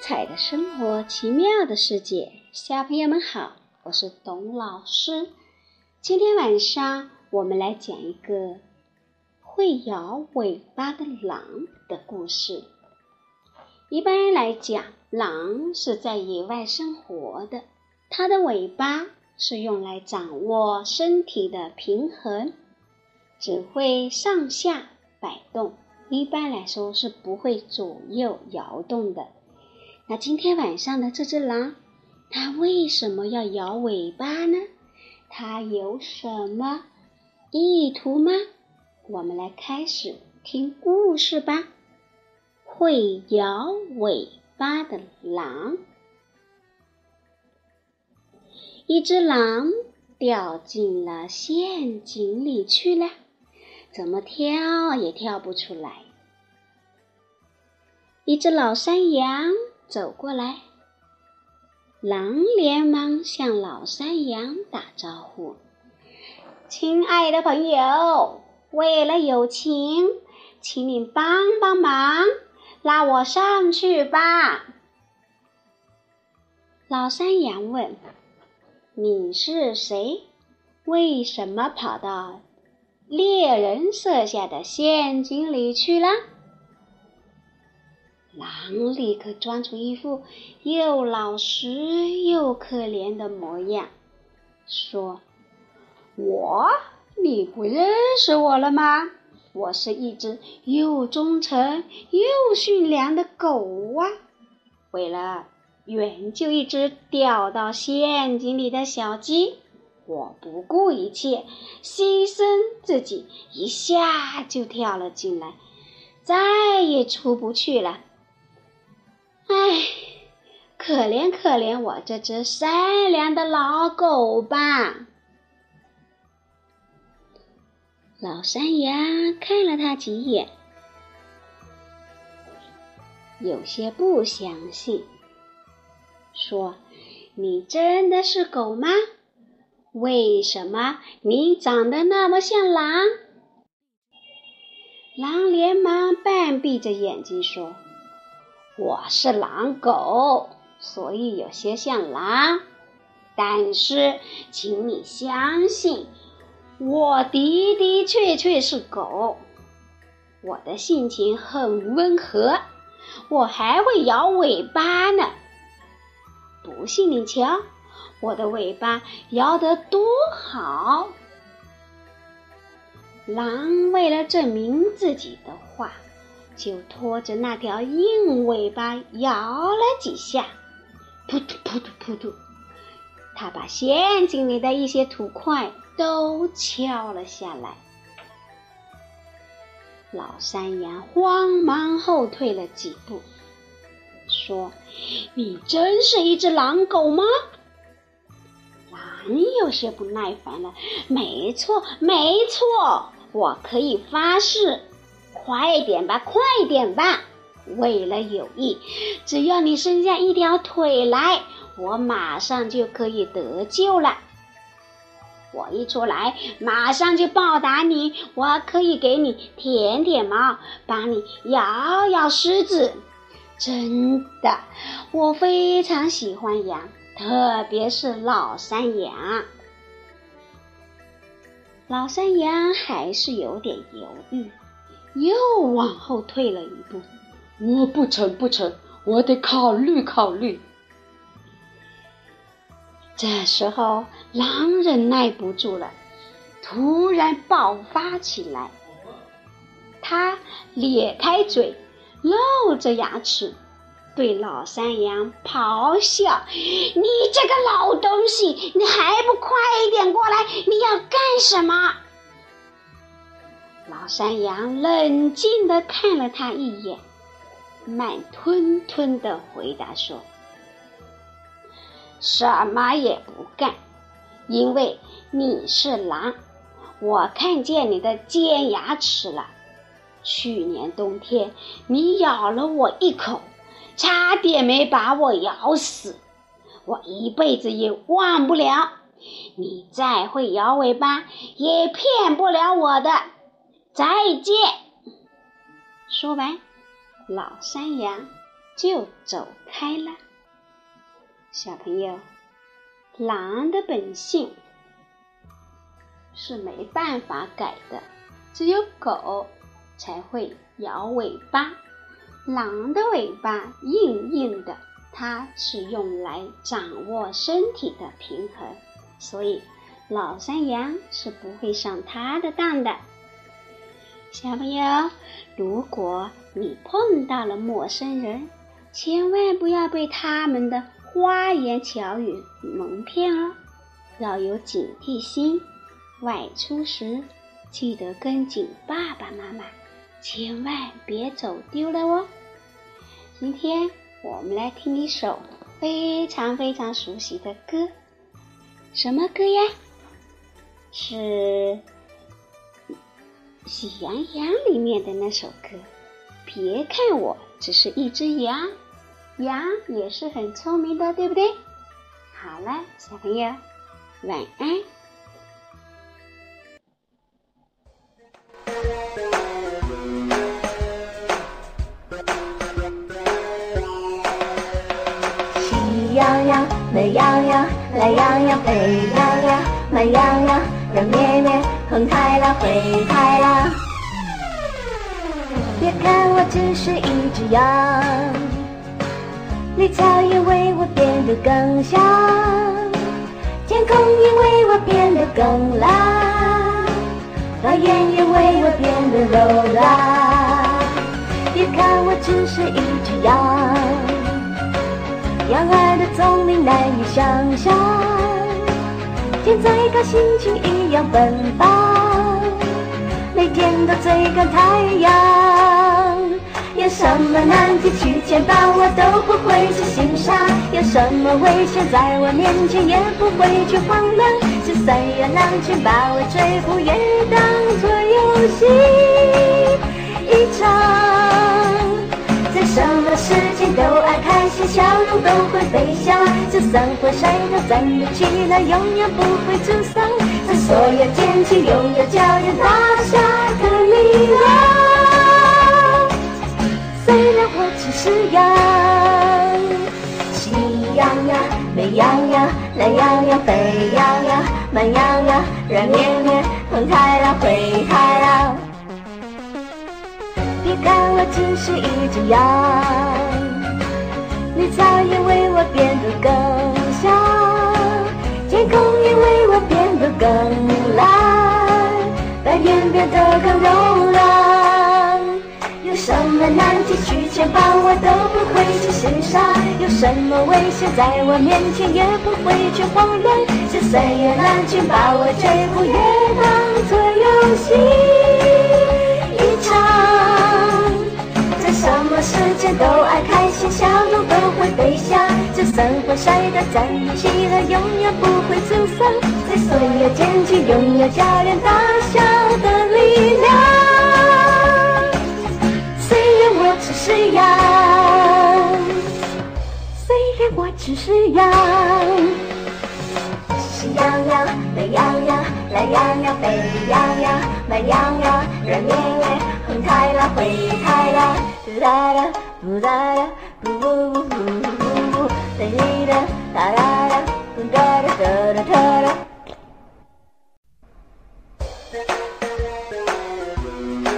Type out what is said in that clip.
彩的生活，奇妙的世界，小朋友们好，我是董老师。今天晚上我们来讲一个会摇尾巴的狼的故事。一般来讲，狼是在野外生活的，它的尾巴是用来掌握身体的平衡，只会上下摆动，一般来说是不会左右摇动的。那今天晚上的这只狼，它为什么要摇尾巴呢？它有什么意图吗？我们来开始听故事吧。会摇尾巴的狼，一只狼掉进了陷阱里去了，怎么跳也跳不出来。一只老山羊。走过来，狼连忙向老山羊打招呼：“亲爱的朋友，为了友情，请你帮帮忙，拉我上去吧。”老山羊问：“你是谁？为什么跑到猎人设下的陷阱里去了？”狼立刻装出一副又老实又可怜的模样，说：“我，你不认识我了吗？我是一只又忠诚又驯良的狗啊！为了援救一只掉到陷阱里的小鸡，我不顾一切，牺牲自己，一下就跳了进来，再也出不去了。”唉，可怜可怜我这只善良的老狗吧！老山羊看了他几眼，有些不相信，说：“你真的是狗吗？为什么你长得那么像狼？”狼连忙半闭着眼睛说。我是狼狗，所以有些像狼，但是请你相信，我的的确确是狗。我的性情很温和，我还会摇尾巴呢。不信你瞧，我的尾巴摇得多好！狼为了证明自己的话。就拖着那条硬尾巴摇了几下，扑突扑突扑突，他把陷阱里的一些土块都敲了下来。老山羊慌忙后退了几步，说：“你真是一只狼狗吗？”狼有些不耐烦了：“没错，没错，我可以发誓。”快点吧，快点吧！为了友谊，只要你伸下一条腿来，我马上就可以得救了。我一出来，马上就报答你。我可以给你舔舔毛，帮你咬咬狮子。真的，我非常喜欢羊，特别是老山羊。老山羊还是有点犹豫。又往后退了一步，我不成不成，我得考虑考虑。这时候，狼忍耐不住了，突然爆发起来。他咧开嘴，露着牙齿，对老山羊咆哮：“你这个老东西，你还不快一点过来！你要干什么？”老山羊冷静地看了他一眼，慢吞吞地回答说：“什么也不干，因为你是狼，我看见你的尖牙齿了。去年冬天你咬了我一口，差点没把我咬死，我一辈子也忘不了。你再会摇尾巴，也骗不了我的。”再见。说完，老山羊就走开了。小朋友，狼的本性是没办法改的，只有狗才会摇尾巴。狼的尾巴硬硬的，它是用来掌握身体的平衡，所以老山羊是不会上它的当的。小朋友，如果你碰到了陌生人，千万不要被他们的花言巧语蒙骗哦，要有警惕心。外出时记得跟紧爸爸妈妈，千万别走丢了哦。今天我们来听一首非常非常熟悉的歌，什么歌呀？是《喜羊羊》里面的那首歌。别看我只是一只羊，羊也是很聪明的，对不对？好了，小朋友，晚安。喜羊羊，美羊羊，懒羊羊，沸羊羊，慢羊羊，软绵绵，红太狼，灰太狼。别看我只是一只羊，绿草也为我变得更香，天空也为我变得更蓝，花园也为我变得柔软。别看我只是一只羊。羊儿天再高心情一样奔放，每天都追赶太阳。有什么难题去牵绊我都不会去心上，有什么危险在我面前也不会去慌乱。就算有狼群把我追捕，也当作游戏一场。什么事情都爱开心，笑容都会飞翔。就算会摔倒，站立起来，永远不会沮丧。在所有天气，拥有叫人大笑的力量。虽然我只是羊，喜羊羊、美羊羊、懒羊羊、沸羊羊、慢羊羊、软绵绵、红太狼、灰太狼。别看我只是一只羊，绿草也为我变得更香，天空也为我变得更蓝，白云变得更柔软。有什么难题去牵绊我都不会去心伤，有什么危险在我面前也不会去慌乱。就算有狼群把我追捕，也当作游戏什么时间都爱开心，小鹿都会飞翔。就算会摔倒，站起来，永远不会沮丧。在所有天气，拥有叫人大笑的力量。虽然我只是羊，虽然我只是羊。喜羊羊、美羊羊、懒羊羊、沸羊羊、慢羊羊、软绵绵、灯太大回太大哒哒哒哒哒哒不不不不不噜哒滴哒哒哒哒哒哒哒哒哒哒